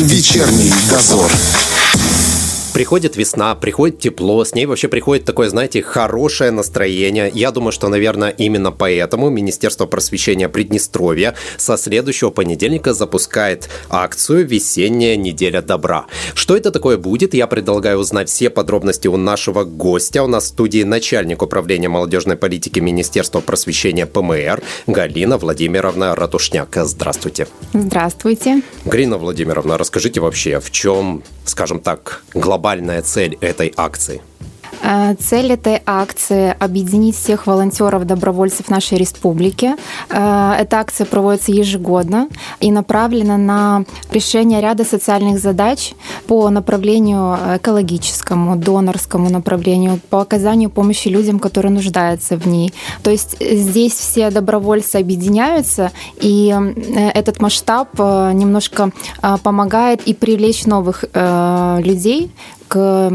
Вечерний дозор. Приходит весна, приходит тепло, с ней вообще приходит такое, знаете, хорошее настроение. Я думаю, что, наверное, именно поэтому Министерство просвещения Приднестровья со следующего понедельника запускает акцию «Весенняя неделя добра». Что это такое будет, я предлагаю узнать все подробности у нашего гостя. У нас в студии начальник управления молодежной политики Министерства просвещения ПМР Галина Владимировна Ратушняк. Здравствуйте. Здравствуйте. Галина Владимировна, расскажите вообще, в чем, скажем так, глобальная глобальная цель этой акции? Э, цель этой акции – объединить всех волонтеров-добровольцев нашей республики. Э, эта акция проводится ежегодно и направлена на решение ряда социальных задач по направлению экологическому, донорскому направлению, по оказанию помощи людям, которые нуждаются в ней. То есть здесь все добровольцы объединяются, и э, этот масштаб немножко помогает и привлечь новых людей к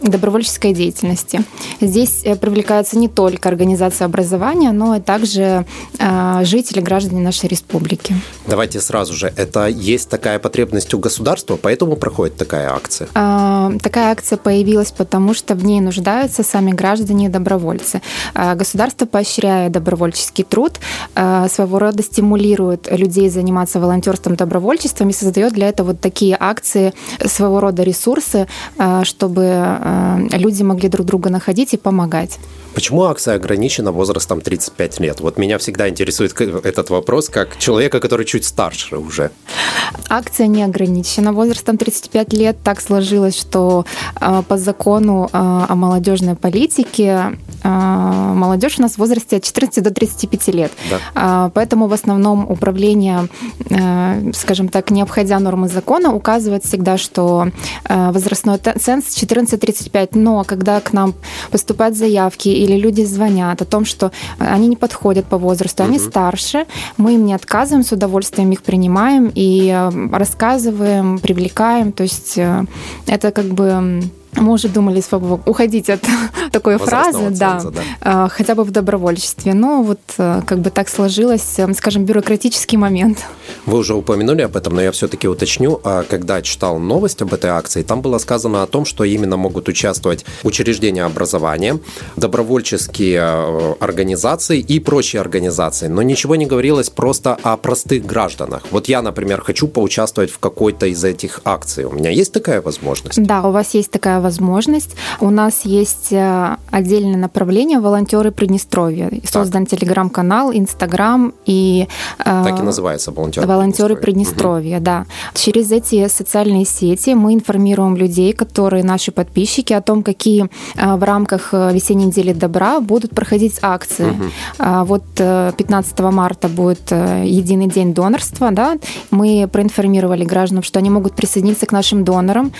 добровольческой деятельности. Здесь э, привлекается не только организация образования, но и также э, жители, граждане нашей республики. Давайте сразу же. Это есть такая потребность у государства, поэтому проходит такая акция? А, такая акция появилась, потому что в ней нуждаются сами граждане и добровольцы. А, государство, поощряя добровольческий труд, а, своего рода стимулирует людей заниматься волонтерством, добровольчеством и создает для этого вот такие акции, своего рода ресурсы, чтобы э, люди могли друг друга находить и помогать. Почему акция ограничена возрастом 35 лет? Вот меня всегда интересует этот вопрос, как человека, который чуть старше уже. Акция не ограничена возрастом 35 лет. Так сложилось, что э, по закону э, о молодежной политике молодежь у нас в возрасте от 14 до 35 лет. Да. Поэтому в основном управление, скажем так, не обходя нормы закона, указывает всегда, что возрастной ценз 14-35. Но когда к нам поступают заявки или люди звонят о том, что они не подходят по возрасту, они угу. старше, мы им не отказываем, с удовольствием их принимаем и э, рассказываем, привлекаем. То есть э, это как бы мы уже думали уходить от такой фразы, да, ценза, да, а, хотя бы в добровольчестве. Но вот э, как бы так сложилось, э, скажем, бюрократический момент. Вы уже упомянули об этом, но я все-таки уточню. А когда читал новость об этой акции, там было сказано о том, что именно могут участвовать учреждения образования, добровольческие э, организации и прочие организации. Но ничего не говорилось просто о простых гражданах. Вот я, например, хочу поучаствовать в какой-то из этих акций. У меня есть такая возможность? Да, у вас есть такая возможность. У нас есть э, отдельное направление волонтеры Приднестровья. Создан телеграм-канал, Инстаграм и... Э, так и называется волонтеры. Волонтеры Приднестровья, угу. да. Через эти социальные сети мы информируем людей, которые наши подписчики, о том, какие э, в рамках весенней недели добра будут проходить акции. Угу. Вот 15 марта будет единый день донорства, да. Мы проинформировали граждан, что они могут присоединиться к нашим донорам,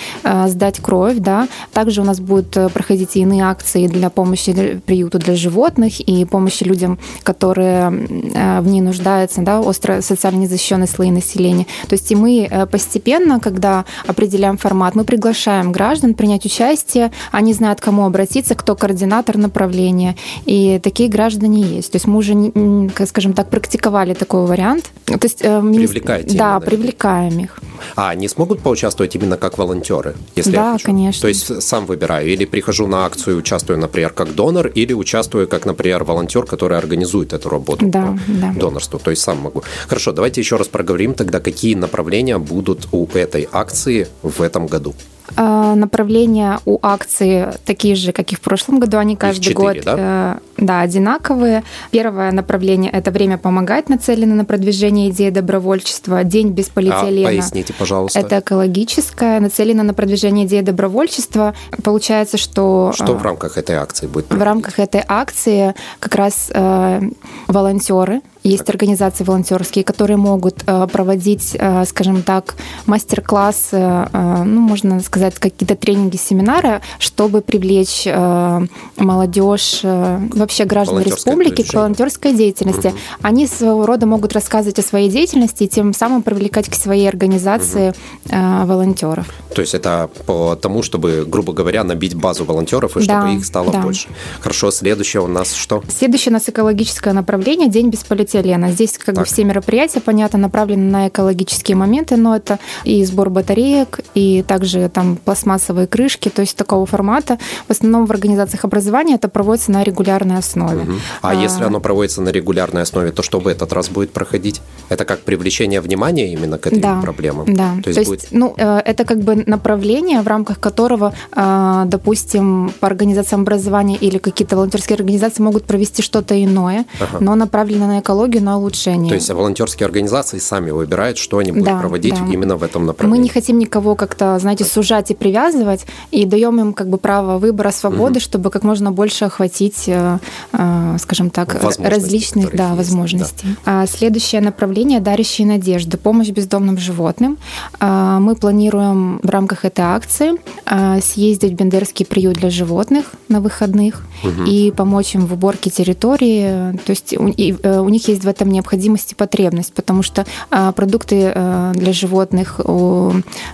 сдать кровь, да, также у нас будут э, проходить и иные акции для помощи приюту для животных и помощи людям, которые э, в ней нуждаются, да, остро социально незащищенные слои населения. То есть и мы э, постепенно, когда определяем формат, мы приглашаем граждан принять участие, они знают, к кому обратиться, кто координатор направления, и такие граждане есть. То есть мы уже, скажем так, практиковали такой вариант. То есть, Привлекаете Да, именно, привлекаем их. А они смогут поучаствовать именно как волонтеры, если Да, конечно. То есть сам выбираю. Или прихожу на акцию, участвую, например, как донор, или участвую как, например, волонтер, который организует эту работу да, по да. донорству. То есть сам могу. Хорошо, давайте еще раз проговорим тогда, какие направления будут у этой акции в этом году. А, направления у акции такие же, как и в прошлом году. Они каждый 4, год да? Э, да, одинаковые. Первое направление – это время помогать, нацелено на продвижение идеи добровольчества. День без полиэтилена. А, поясните, пожалуйста. Это экологическое, нацелено на продвижение идеи добровольчества. Получается, что… Что в рамках этой акции будет? В рамках этой акции как раз э, волонтеры есть организации волонтерские, которые могут э, проводить, э, скажем так, мастер-классы, э, ну, можно сказать, какие-то тренинги, семинары, чтобы привлечь молодежь, вообще граждан республики к волонтерской деятельности. Угу. Они своего рода могут рассказывать о своей деятельности и тем самым привлекать к своей организации угу. волонтеров. То есть это по тому, чтобы, грубо говоря, набить базу волонтеров и да, чтобы их стало да. больше. Хорошо, следующее у нас что? Следующее у нас экологическое направление День без полиции тетя Лена. Здесь как так. бы все мероприятия, понятно, направлены на экологические моменты, но это и сбор батареек, и также там пластмассовые крышки, то есть такого формата. В основном в организациях образования это проводится на регулярной основе. Угу. А, а если оно проводится на регулярной основе, то что в этот раз будет проходить? Это как привлечение внимания именно к этой да, проблеме? Да. То есть, то есть будет... ну, э, это как бы направление, в рамках которого, э, допустим, по организациям образования или какие-то волонтерские организации могут провести что-то иное, ага. но направлено на экологию, на улучшение. То есть волонтерские организации сами выбирают, что они будут да, проводить да. именно в этом направлении. Мы не хотим никого как-то, знаете, сужать и привязывать, и даем им как бы право выбора, свободы, угу. чтобы как можно больше охватить, э, скажем так, различных да, возможностей. Да. Следующее направление – дарящие надежды, помощь бездомным животным. Мы планируем в рамках этой акции съездить в Бендерский приют для животных на выходных угу. и помочь им в уборке территории. То есть у, и, э, у них есть в этом необходимость и потребность, потому что а, продукты а, для животных,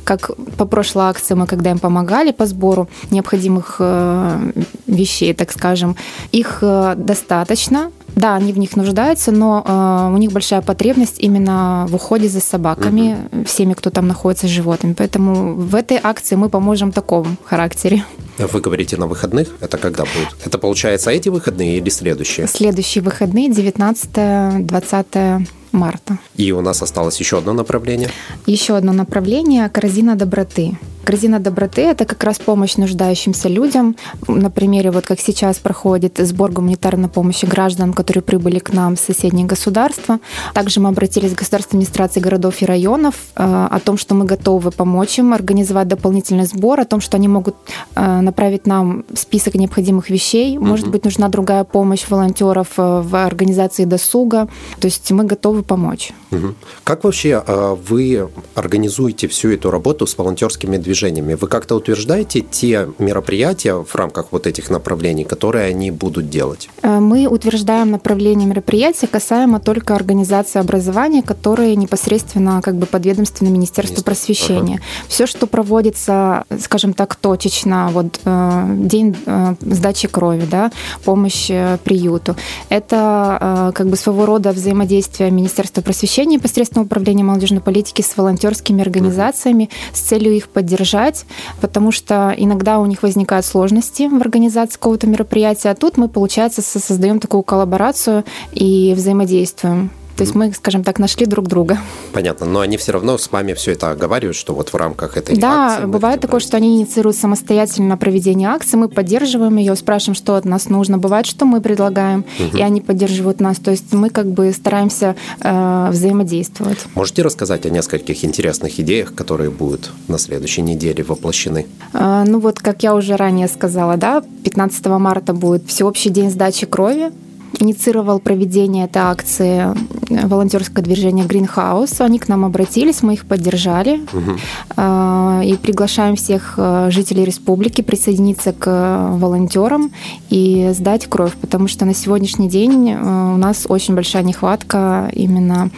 как по прошлой акции мы, когда им помогали по сбору необходимых а, вещей, так скажем, их а, достаточно, да, они в них нуждаются, но э, у них большая потребность именно в уходе за собаками, угу. всеми, кто там находится, животными. Поэтому в этой акции мы поможем в таком характере. Вы говорите на выходных? Это когда будет? Это получается эти выходные или следующие? Следующие выходные, 19-20 марта. И у нас осталось еще одно направление? Еще одно направление – корзина доброты. Корзина доброты – это как раз помощь нуждающимся людям. На примере, вот как сейчас проходит сбор гуманитарной помощи граждан, которые прибыли к нам с соседних государства. Также мы обратились к государственной администрации городов и районов э, о том, что мы готовы помочь им организовать дополнительный сбор, о том, что они могут э, направить нам список необходимых вещей. Может быть, нужна другая помощь волонтеров э, в организации досуга. То есть мы готовы помочь. Угу. Как вообще вы организуете всю эту работу с волонтерскими движениями? Движениями. Вы как-то утверждаете те мероприятия в рамках вот этих направлений, которые они будут делать? Э, мы утверждаем направление мероприятия касаемо только организации образования, которые непосредственно как бы подведомственны Министерству Министр... просвещения. Ага. Все, что проводится, скажем так, точечно, вот э, день э, сдачи крови, да, помощь приюту, это как бы своего рода взаимодействие Министерства просвещения, непосредственно управления молодежной политики с волонтерскими организациями ага. с целью их поддержания поддержать, потому что иногда у них возникают сложности в организации какого-то мероприятия, а тут мы, получается, создаем такую коллаборацию и взаимодействуем. То есть мы, скажем так, нашли друг друга. Понятно, но они все равно с вами все это оговаривают, что вот в рамках этой да, акции... Да, бывает такое, что они инициируют самостоятельно проведение акции, мы поддерживаем ее, спрашиваем, что от нас нужно. Бывает, что мы предлагаем, угу. и они поддерживают нас. То есть мы как бы стараемся э, взаимодействовать. Можете рассказать о нескольких интересных идеях, которые будут на следующей неделе воплощены? Э, ну вот, как я уже ранее сказала, да, 15 марта будет всеобщий день сдачи крови инициировал проведение этой акции э, волонтерское движение Greenhouse. Они к нам обратились, мы их поддержали. Угу. И приглашаем всех э, жителей республики присоединиться к волонтерам и сдать кровь, потому что на сегодняшний день у нас очень большая нехватка именно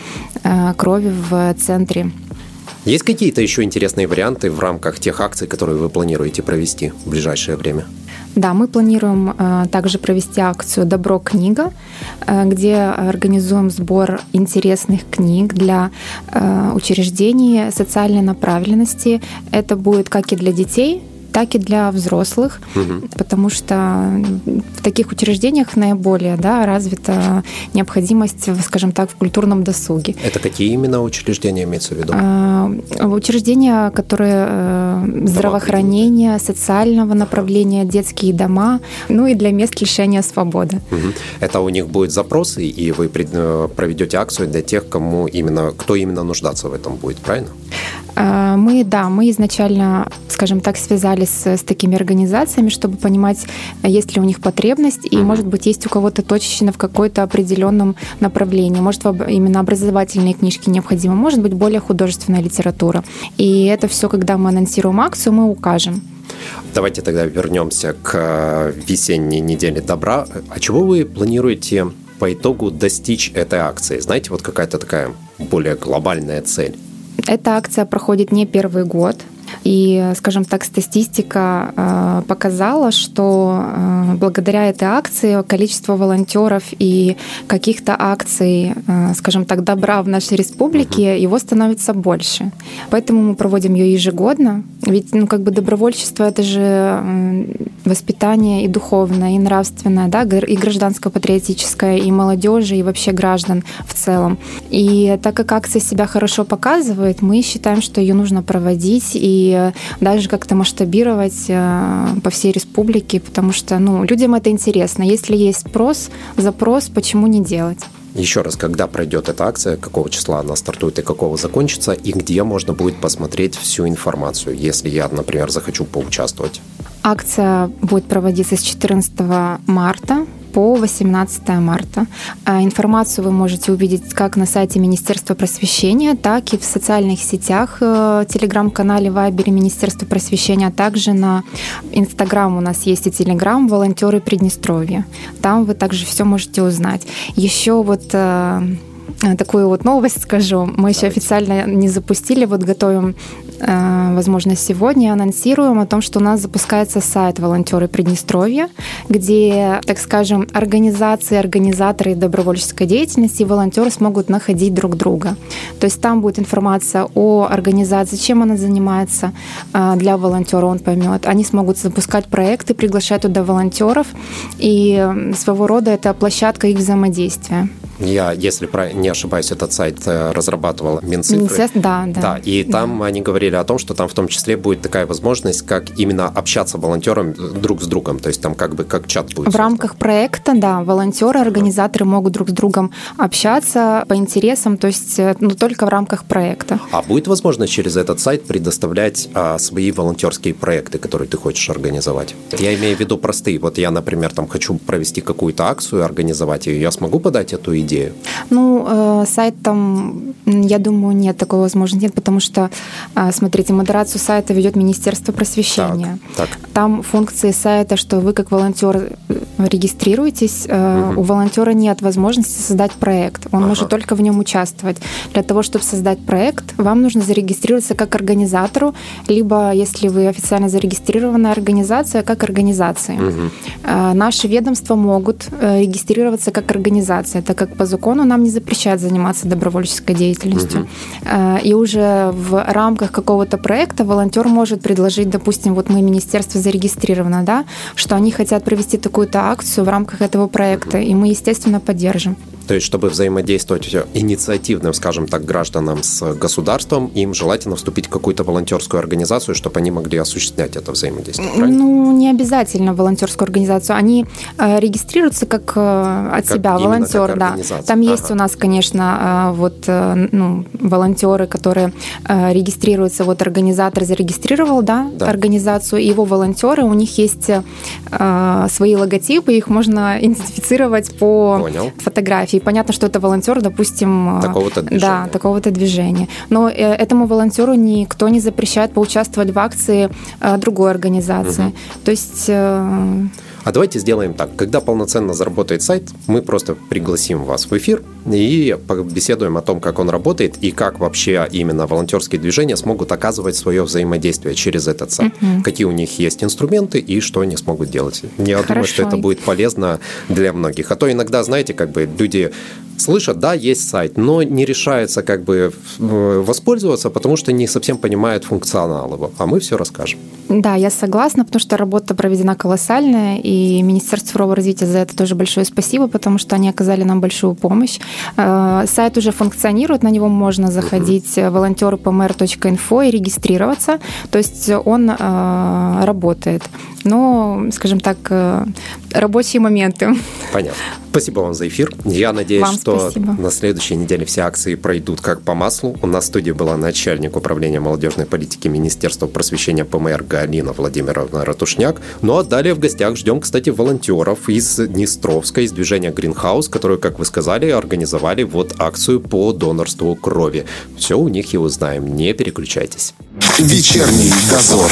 крови в центре. Есть какие-то еще интересные варианты в рамках тех акций, которые вы планируете провести в ближайшее время? Да, мы планируем э, также провести акцию «Добро книга», э, где организуем сбор интересных книг для э, учреждений социальной направленности. Это будет как и для детей, так и для взрослых, угу. потому что в таких учреждениях наиболее да, развита необходимость, скажем так, в культурном досуге. Это какие именно учреждения имеются в виду? А, учреждения, которые э, здравоохранения, социального направления, детские дома, ну и для мест лишения свободы. Угу. Это у них будут запросы, и вы э, проведете акцию для тех, кому именно, кто именно нуждаться в этом будет, правильно? А, мы, да, мы изначально, скажем так, связались с, такими организациями, чтобы понимать, есть ли у них потребность, и, может быть, есть у кого-то точечно в какой-то определенном направлении. Может, именно образовательные книжки необходимы, может быть, более художественная литература. И это все, когда мы анонсируем акцию, мы укажем. Давайте тогда вернемся к э, весенней неделе добра. А чего вы планируете по итогу достичь этой акции? Знаете, вот какая-то такая более глобальная цель? Эта акция проходит не первый год. И, скажем так, статистика э, показала, что э, благодаря этой акции количество волонтеров и каких-то акций, скажем так, добра в нашей республике, его становится больше. Поэтому мы проводим ее ежегодно. Ведь, ну, как бы добровольчество это же воспитание и духовное, и нравственное, да, и гражданско-патриотическое, и молодежи, и вообще граждан в целом. И так как акция себя хорошо показывает, мы считаем, что ее нужно проводить и даже как-то масштабировать э, по всей республике, потому что ну, людям это интересно. Если есть спрос, запрос, почему не делать? Еще раз, когда пройдет эта акция, какого числа она стартует и какого закончится, и где можно будет посмотреть всю информацию, если я, например, захочу поучаствовать? Акция будет проводиться с 14 марта по 18 марта. А информацию вы можете увидеть как на сайте Министерства просвещения, так и в социальных сетях, э, телеграм-канале Вайбере Министерства просвещения, а также на Инстаграм у нас есть и Телеграм «Волонтеры Приднестровья». Там вы также все можете узнать. Еще вот э, такую вот новость скажу. Мы еще официально не запустили, вот готовим возможно, сегодня анонсируем о том, что у нас запускается сайт «Волонтеры Приднестровья», где, так скажем, организации, организаторы добровольческой деятельности и волонтеры смогут находить друг друга. То есть там будет информация о организации, чем она занимается э, для волонтера, он поймет. Они смогут запускать проекты, приглашать туда волонтеров, и своего рода это площадка их взаимодействия. Я, если не ошибаюсь, этот сайт э, разрабатывал Минцифры. Минцифры, да, да. Да, и там да. они говорили о том, что там в том числе будет такая возможность, как именно общаться волонтерам друг с другом, то есть там как бы как чат будет. В рамках проекта, да, волонтеры, организаторы да. могут друг с другом общаться по интересам, то есть э, ну, только в рамках проекта. А будет возможность через этот сайт предоставлять а, свои волонтерские проекты, которые ты хочешь организовать? Я имею в виду простые. Вот я, например, там хочу провести какую-то акцию, организовать ее, я смогу подать эту идею? Идею? Ну, э, сайт там, я думаю, нет такой возможности, нет, потому что, э, смотрите, модерацию сайта ведет Министерство просвещения. Так, так. Там функции сайта, что вы как волонтер э, регистрируетесь, угу. у волонтера нет возможности создать проект, он ага. может только в нем участвовать. Для того, чтобы создать проект, вам нужно зарегистрироваться как организатору, либо, если вы официально зарегистрированная организация, как организация. Угу. Наши ведомства могут регистрироваться как организация, так как по закону нам не запрещают заниматься добровольческой деятельностью. Угу. И уже в рамках какого-то проекта волонтер может предложить, допустим, вот мы министерство зарегистрировано, да, что они хотят провести такую-то акцию в рамках этого проекта, и мы, естественно, поддержим. То есть, чтобы взаимодействовать инициативным, скажем так, гражданам с государством, им желательно вступить в какую-то волонтерскую организацию, чтобы они могли осуществлять это взаимодействие. Правильно? Ну, не обязательно волонтерскую организацию. Они э, регистрируются как э, от как себя волонтер, да. Там ага. есть у нас, конечно, э, вот ну, волонтеры, которые регистрируются. Вот организатор зарегистрировал, да, да. организацию, и его волонтеры, у них есть свои логотипы, их можно идентифицировать по Понял. фотографии понятно, что это волонтер, допустим, э, такого-то движения. Да, такого-то движения. Но э, этому волонтеру никто не запрещает поучаствовать в акции э, другой организации. Угу. То есть а давайте сделаем так. Когда полноценно заработает сайт, мы просто пригласим вас в эфир и беседуем о том, как он работает и как вообще именно волонтерские движения смогут оказывать свое взаимодействие через этот сайт. Угу. Какие у них есть инструменты и что они смогут делать. Я Хорошо. думаю, что это будет полезно для многих. А то иногда, знаете, как бы люди слышат, да, есть сайт, но не решаются как бы воспользоваться, потому что не совсем понимают функционал его. А мы все расскажем. Да, я согласна, потому что работа проведена колоссальная, и Министерство цифрового развития за это тоже большое спасибо, потому что они оказали нам большую помощь. Э, сайт уже функционирует, на него можно заходить uh-huh. волонтеры по и регистрироваться. То есть он э, работает. Но, скажем так, э, рабочие моменты. Понятно. Спасибо вам за эфир. Я надеюсь, вам что спасибо. на следующей неделе все акции пройдут как по маслу. У нас в студии была начальник управления молодежной политики Министерства просвещения ПМР Галина Владимировна Ратушняк. Ну а далее в гостях ждем, кстати, волонтеров из Днестровска, из движения Greenhouse, которые, как вы сказали, организовали вот акцию по донорству крови. Все у них и узнаем. Не переключайтесь. Вечерний дозор.